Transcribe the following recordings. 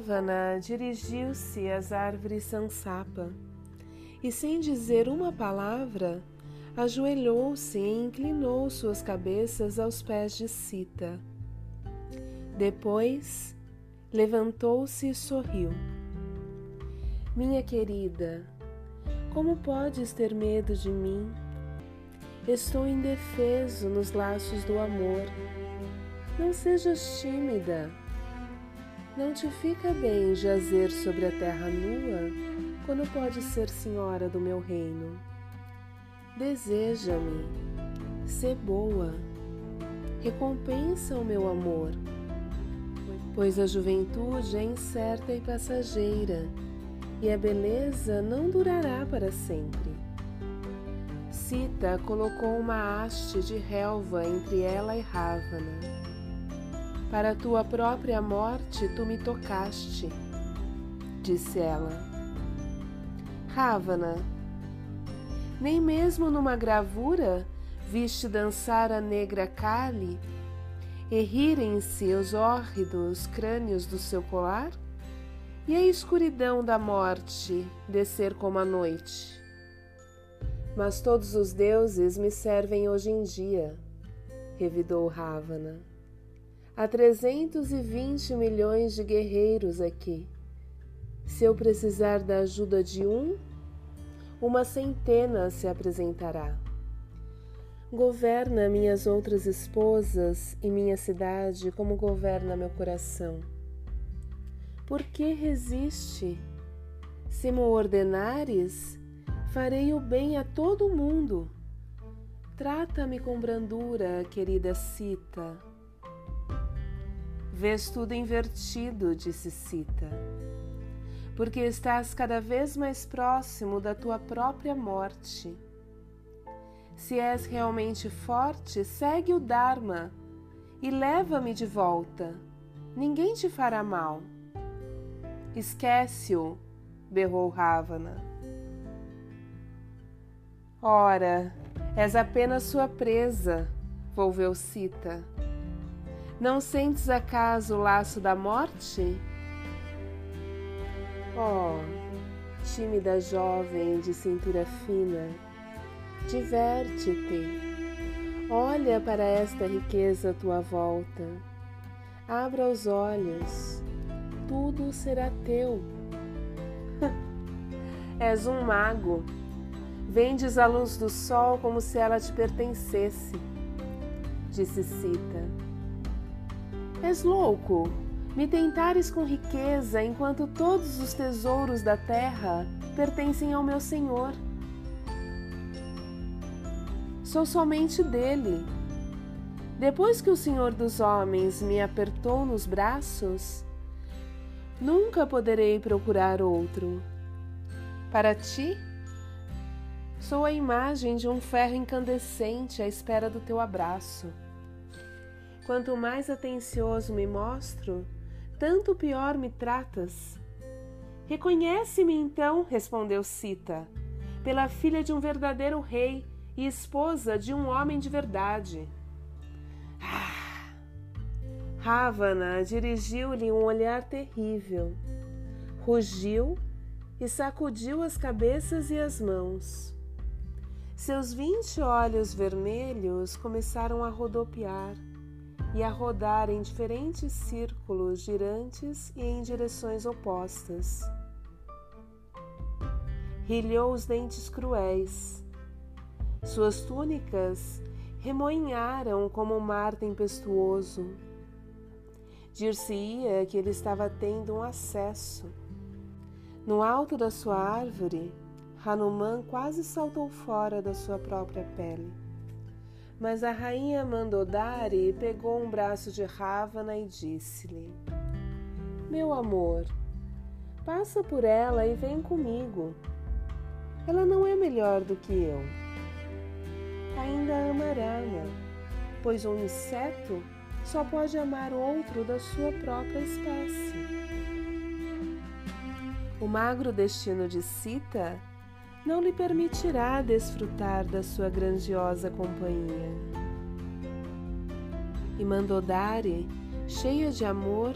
Ravana dirigiu-se às árvores Sansapa e, sem dizer uma palavra, ajoelhou-se e inclinou suas cabeças aos pés de Sita. Depois, levantou-se e sorriu. Minha querida, como podes ter medo de mim? Estou indefeso nos laços do amor. Não sejas tímida. Não te fica bem jazer sobre a terra nua quando podes ser senhora do meu reino. Deseja-me, sê boa, recompensa o meu amor, pois a juventude é incerta e passageira, e a beleza não durará para sempre. Sita colocou uma haste de relva entre ela e Ravana para tua própria morte tu me tocaste, disse ela. Ravana, nem mesmo numa gravura viste dançar a negra Kali e rirem-se os hórridos crânios do seu colar? E a escuridão da morte descer como a noite? Mas todos os deuses me servem hoje em dia, revidou Ravana. Há 320 milhões de guerreiros aqui. Se eu precisar da ajuda de um, uma centena se apresentará. Governa minhas outras esposas e minha cidade como governa meu coração. Por que resiste? Se me ordenares, farei o bem a todo mundo. Trata-me com brandura, querida Cita Vês tudo invertido, disse Sita, porque estás cada vez mais próximo da tua própria morte. Se és realmente forte, segue o Dharma e leva-me de volta. Ninguém te fará mal. Esquece-o, berrou Ravana. Ora, és apenas sua presa, volveu Sita. Não sentes acaso o laço da morte? Oh, tímida jovem de cintura fina, diverte-te. Olha para esta riqueza à tua volta. Abra os olhos, tudo será teu. És um mago. Vendes a luz do sol como se ela te pertencesse, disse Cita. És louco, me tentares com riqueza enquanto todos os tesouros da terra pertencem ao meu Senhor. Sou somente dele. Depois que o Senhor dos homens me apertou nos braços, nunca poderei procurar outro. Para ti, sou a imagem de um ferro incandescente à espera do teu abraço. Quanto mais atencioso me mostro, tanto pior me tratas. Reconhece-me então, respondeu Sita, pela filha de um verdadeiro rei e esposa de um homem de verdade. Ah! Ravana dirigiu-lhe um olhar terrível, rugiu e sacudiu as cabeças e as mãos. Seus vinte olhos vermelhos começaram a rodopiar e a rodar em diferentes círculos girantes e em direções opostas. Rilhou os dentes cruéis. Suas túnicas remoinharam como um mar tempestuoso. Dir-se-ia que ele estava tendo um acesso. No alto da sua árvore, Hanuman quase saltou fora da sua própria pele. Mas a rainha Mandodari pegou um braço de Ravana e disse-lhe: Meu amor, passa por ela e vem comigo. Ela não é melhor do que eu. Ainda ama Rama, pois um inseto só pode amar outro da sua própria espécie. O magro destino de Sita não lhe permitirá desfrutar da sua grandiosa companhia. E Mandodari, cheia de amor,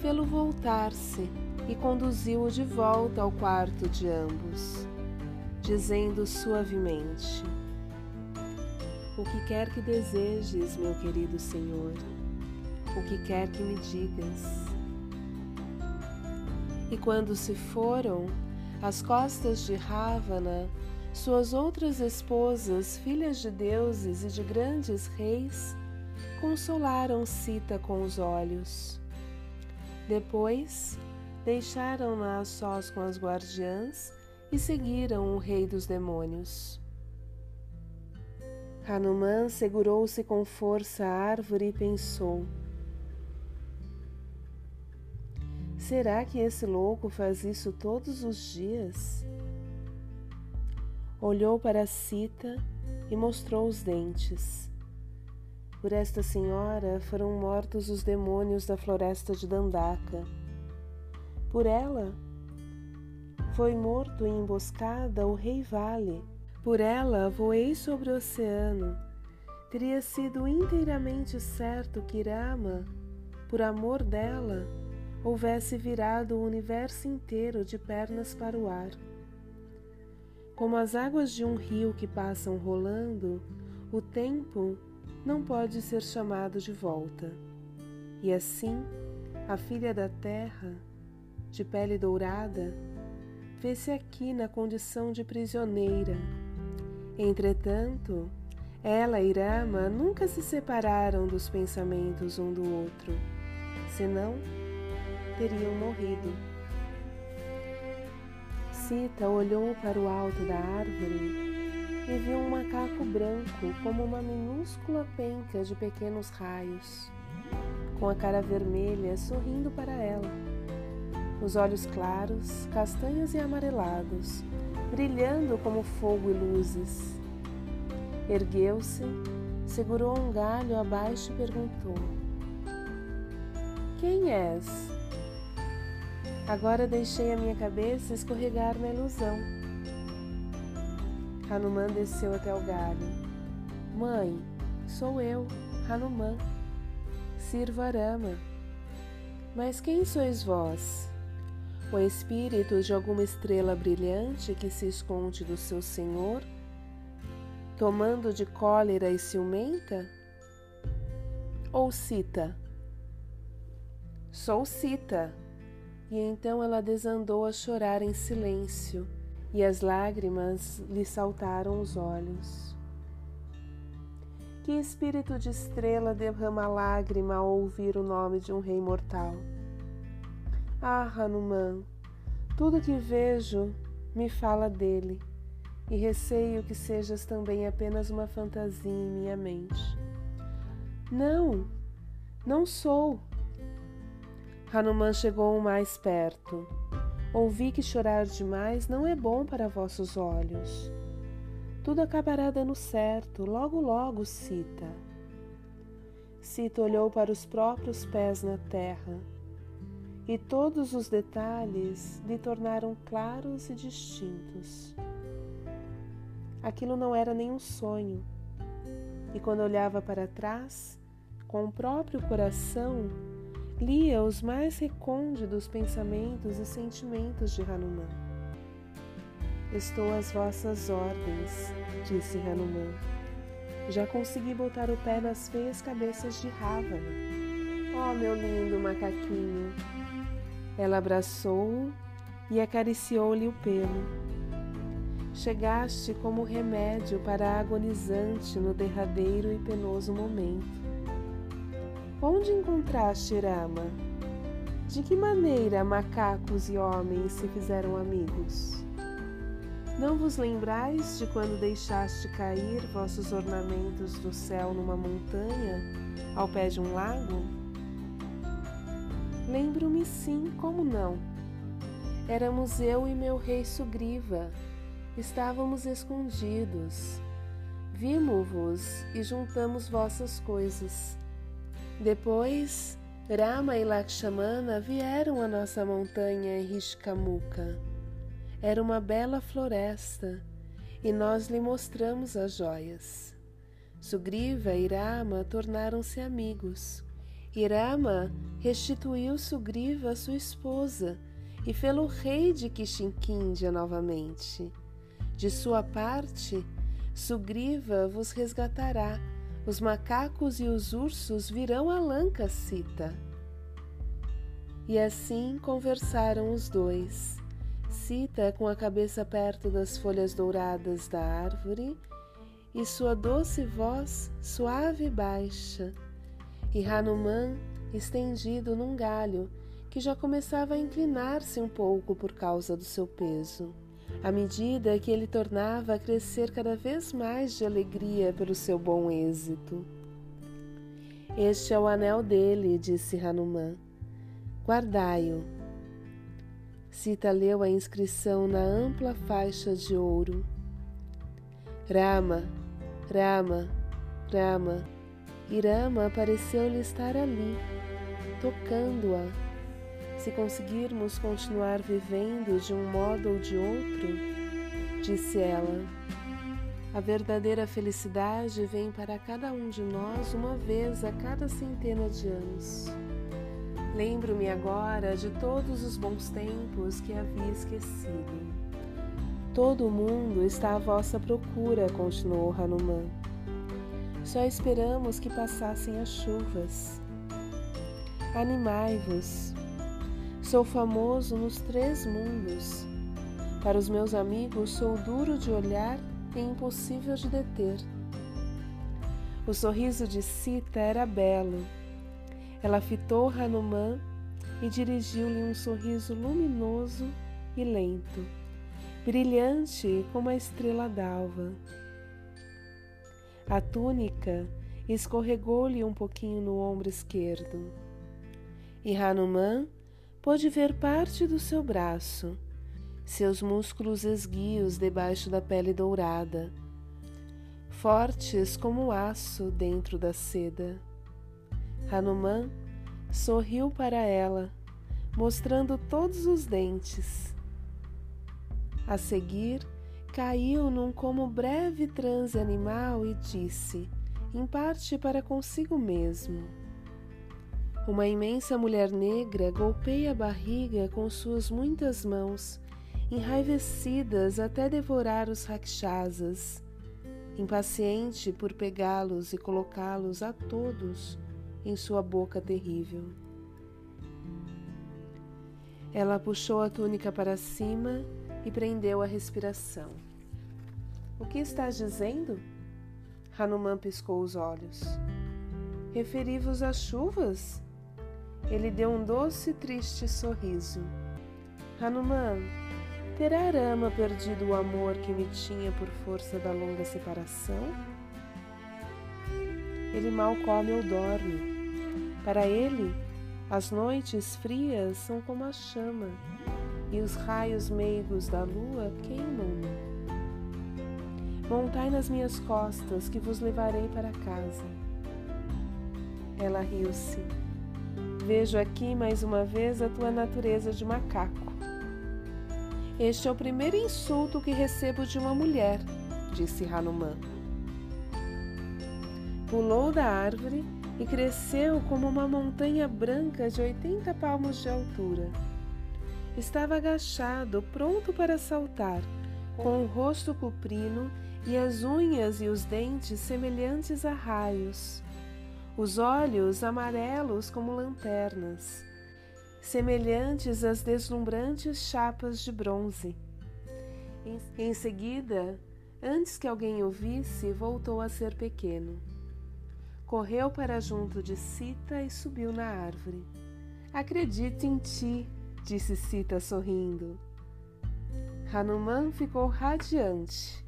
fê-lo voltar-se e conduziu-o de volta ao quarto de ambos, dizendo suavemente: O que quer que desejes, meu querido Senhor, o que quer que me digas. E quando se foram, às costas de Ravana, suas outras esposas, filhas de deuses e de grandes reis, consolaram Sita com os olhos. Depois, deixaram-na sós com as guardiãs e seguiram o rei dos demônios. Hanuman segurou-se com força à árvore e pensou: Será que esse louco faz isso todos os dias? Olhou para Sita e mostrou os dentes. Por esta senhora foram mortos os demônios da floresta de Dandaka. Por ela foi morto em emboscada o rei Vale. Por ela voei sobre o oceano. Teria sido inteiramente certo que Rama, por amor dela, houvesse virado o universo inteiro de pernas para o ar. Como as águas de um rio que passam rolando, o tempo não pode ser chamado de volta. E assim, a filha da terra, de pele dourada, vê-se aqui na condição de prisioneira. Entretanto, ela e Rama nunca se separaram dos pensamentos um do outro, senão teriam morrido. Sita olhou para o alto da árvore e viu um macaco branco como uma minúscula penca de pequenos raios, com a cara vermelha sorrindo para ela. Os olhos claros, castanhos e amarelados, brilhando como fogo e luzes. Ergueu-se, segurou um galho abaixo e perguntou: Quem és? Agora deixei a minha cabeça escorregar na ilusão Hanuman desceu até o galho. Mãe, sou eu, Hanuman. Sirvo Arama. Mas quem sois vós? O espírito de alguma estrela brilhante que se esconde do seu senhor, tomando de cólera e ciumenta? Ou Sita? Sou Sita. E então ela desandou a chorar em silêncio e as lágrimas lhe saltaram os olhos. Que espírito de estrela derrama lágrima ao ouvir o nome de um rei mortal? Ah, Hanuman, tudo que vejo me fala dele, e receio que sejas também apenas uma fantasia em minha mente. Não, não sou. Hanuman chegou mais perto. Ouvi que chorar demais não é bom para vossos olhos. Tudo acabará dando certo, logo, logo, Sita. Sita olhou para os próprios pés na terra e todos os detalhes lhe tornaram claros e distintos. Aquilo não era nenhum sonho, e quando olhava para trás, com o próprio coração, lia os mais recônditos pensamentos e sentimentos de Hanuman. Estou às vossas ordens, disse Hanuman. Já consegui botar o pé nas feias cabeças de Ravana. Oh, meu lindo macaquinho! Ela abraçou-o e acariciou-lhe o pelo. Chegaste como remédio para a agonizante no derradeiro e penoso momento. Onde encontraste Rama? De que maneira macacos e homens se fizeram amigos? Não vos lembrais de quando deixaste cair vossos ornamentos do céu numa montanha, ao pé de um lago? Lembro-me sim, como não? Éramos eu e meu rei Sugriva. Estávamos escondidos. Vimos-vos e juntamos vossas coisas. Depois, Rama e Lakshmana vieram à nossa montanha em Rishkamuka. Era uma bela floresta e nós lhe mostramos as joias. Sugriva e Rama tornaram-se amigos Irama restituiu Sugriva sua esposa e fê-lo rei de Kishinkindya novamente. De sua parte, Sugriva vos resgatará. Os macacos e os ursos virão a Lanka Sita. E assim conversaram os dois. Sita com a cabeça perto das folhas douradas da árvore e sua doce voz suave e baixa, e Hanuman estendido num galho que já começava a inclinar-se um pouco por causa do seu peso, à medida que ele tornava a crescer cada vez mais de alegria pelo seu bom êxito. Este é o anel dele, disse Hanuman. Guardai-o. Sita leu a inscrição na ampla faixa de ouro. Rama, Rama, Rama. Irama pareceu-lhe estar ali, tocando-a. Se conseguirmos continuar vivendo de um modo ou de outro, disse ela, a verdadeira felicidade vem para cada um de nós uma vez a cada centena de anos. Lembro-me agora de todos os bons tempos que havia esquecido. Todo o mundo está à vossa procura, continuou Hanuman. Só esperamos que passassem as chuvas. Animai-vos. Sou famoso nos três mundos. Para os meus amigos, sou duro de olhar e impossível de deter. O sorriso de Sita era belo. Ela fitou Hanuman e dirigiu-lhe um sorriso luminoso e lento brilhante como a estrela d'alva. A túnica escorregou-lhe um pouquinho no ombro esquerdo. E Hanuman pôde ver parte do seu braço, seus músculos esguios debaixo da pele dourada, fortes como aço dentro da seda. Hanuman sorriu para ela, mostrando todos os dentes a seguir, caiu num como breve transe animal e disse, em parte para consigo mesmo: Uma imensa mulher negra golpeia a barriga com suas muitas mãos, enraivecidas até devorar os rakshasas, impaciente por pegá-los e colocá-los a todos em sua boca terrível. Ela puxou a túnica para cima e prendeu a respiração. O que estás dizendo? Hanuman piscou os olhos. Referi-vos às chuvas? Ele deu um doce e triste sorriso. Hanuman, terá Rama perdido o amor que me tinha por força da longa separação? Ele mal come ou dorme. Para ele, as noites frias são como a chama e os raios meigos da lua queimam-me. Montai nas minhas costas, que vos levarei para casa. Ela riu-se. Vejo aqui mais uma vez a tua natureza de macaco. Este é o primeiro insulto que recebo de uma mulher, disse Hanuman. Pulou da árvore e cresceu como uma montanha branca de oitenta palmos de altura. Estava agachado, pronto para saltar, com o rosto cuprino e as unhas e os dentes semelhantes a raios, os olhos amarelos como lanternas, semelhantes às deslumbrantes chapas de bronze. Em, seguida, antes que alguém o visse, voltou a ser pequeno. Correu para junto de Sita e subiu na árvore. Acredito em ti, disse Sita sorrindo. Hanuman ficou radiante.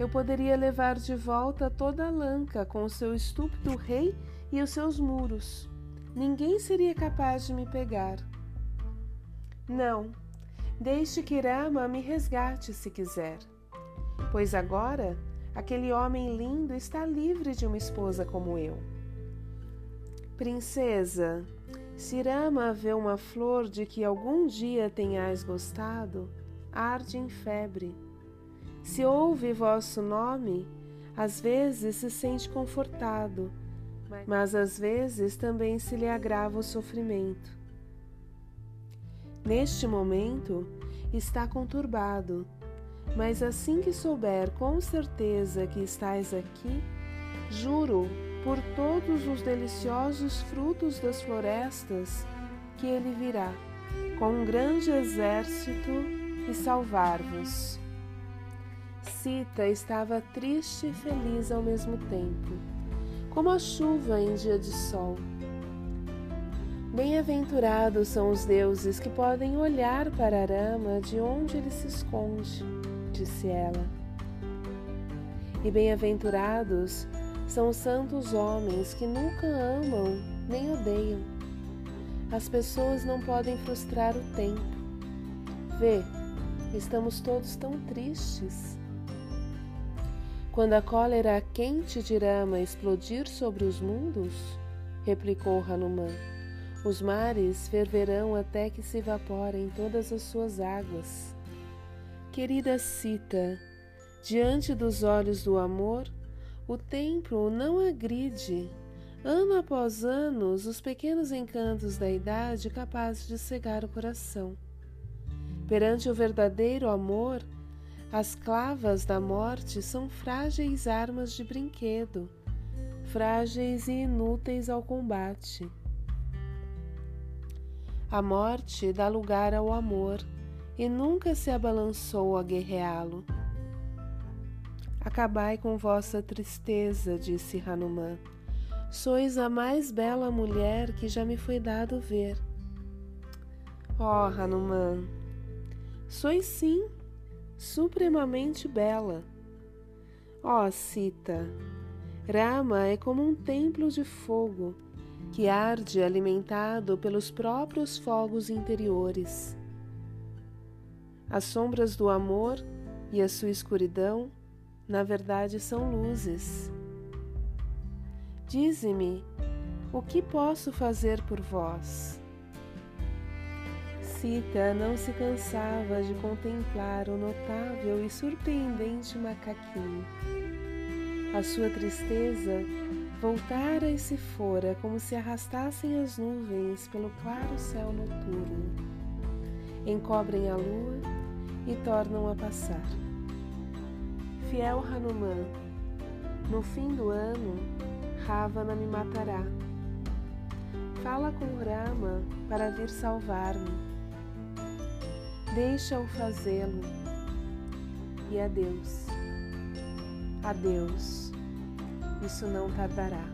Eu poderia levar de volta toda a Lanka com o seu estúpido rei e os seus muros. Ninguém seria capaz de me pegar. Não, deixe que Rama me resgate se quiser, pois agora aquele homem lindo está livre de uma esposa como eu. Princesa, se Rama vê uma flor de que algum dia tenhais gostado, arde em febre. Se ouve vosso nome, às vezes se sente confortado, mas às vezes também se lhe agrava o sofrimento. Neste momento está conturbado, mas assim que souber com certeza que estás aqui, juro por todos os deliciosos frutos das florestas que ele virá com um grande exército e salvar-vos. Sita estava triste e feliz ao mesmo tempo, como a chuva em dia de sol. Bem-aventurados são os deuses que podem olhar para Arama de onde ele se esconde, disse ela. E bem-aventurados são os santos homens que nunca amam nem odeiam. As pessoas não podem frustrar o tempo. Vê, estamos todos tão tristes. Quando a cólera quente de Rama explodir sobre os mundos, replicou Hanuman, os mares ferverão até que se evaporem todas as suas águas. Querida Sita, diante dos olhos do amor, o tempo não agride. Ano após ano, os pequenos encantos da idade capazes de cegar o coração. Perante o verdadeiro amor, as clavas da morte são frágeis armas de brinquedo, frágeis e inúteis ao combate. A morte dá lugar ao amor e nunca se abalançou a guerreá-lo. Acabai com vossa tristeza, disse Hanuman. Sois a mais bela mulher que já me foi dado ver. Oh, Hanuman, sois sim supremamente bela. Ó oh, Sita, Rama é como um templo de fogo que arde alimentado pelos próprios fogos interiores. As sombras do amor e a sua escuridão, na verdade, são luzes. Dize-me, o que posso fazer por vós? Sita não se cansava de contemplar o notável e surpreendente macaquinho. A sua tristeza voltara e se fora como se arrastassem as nuvens pelo claro céu noturno. Encobrem a lua e tornam a passar. Fiel Hanuman, no fim do ano, Ravana me matará. Fala com Rama para vir salvar-me Deixa-o fazê-lo. E adeus. Adeus. Isso não tardará.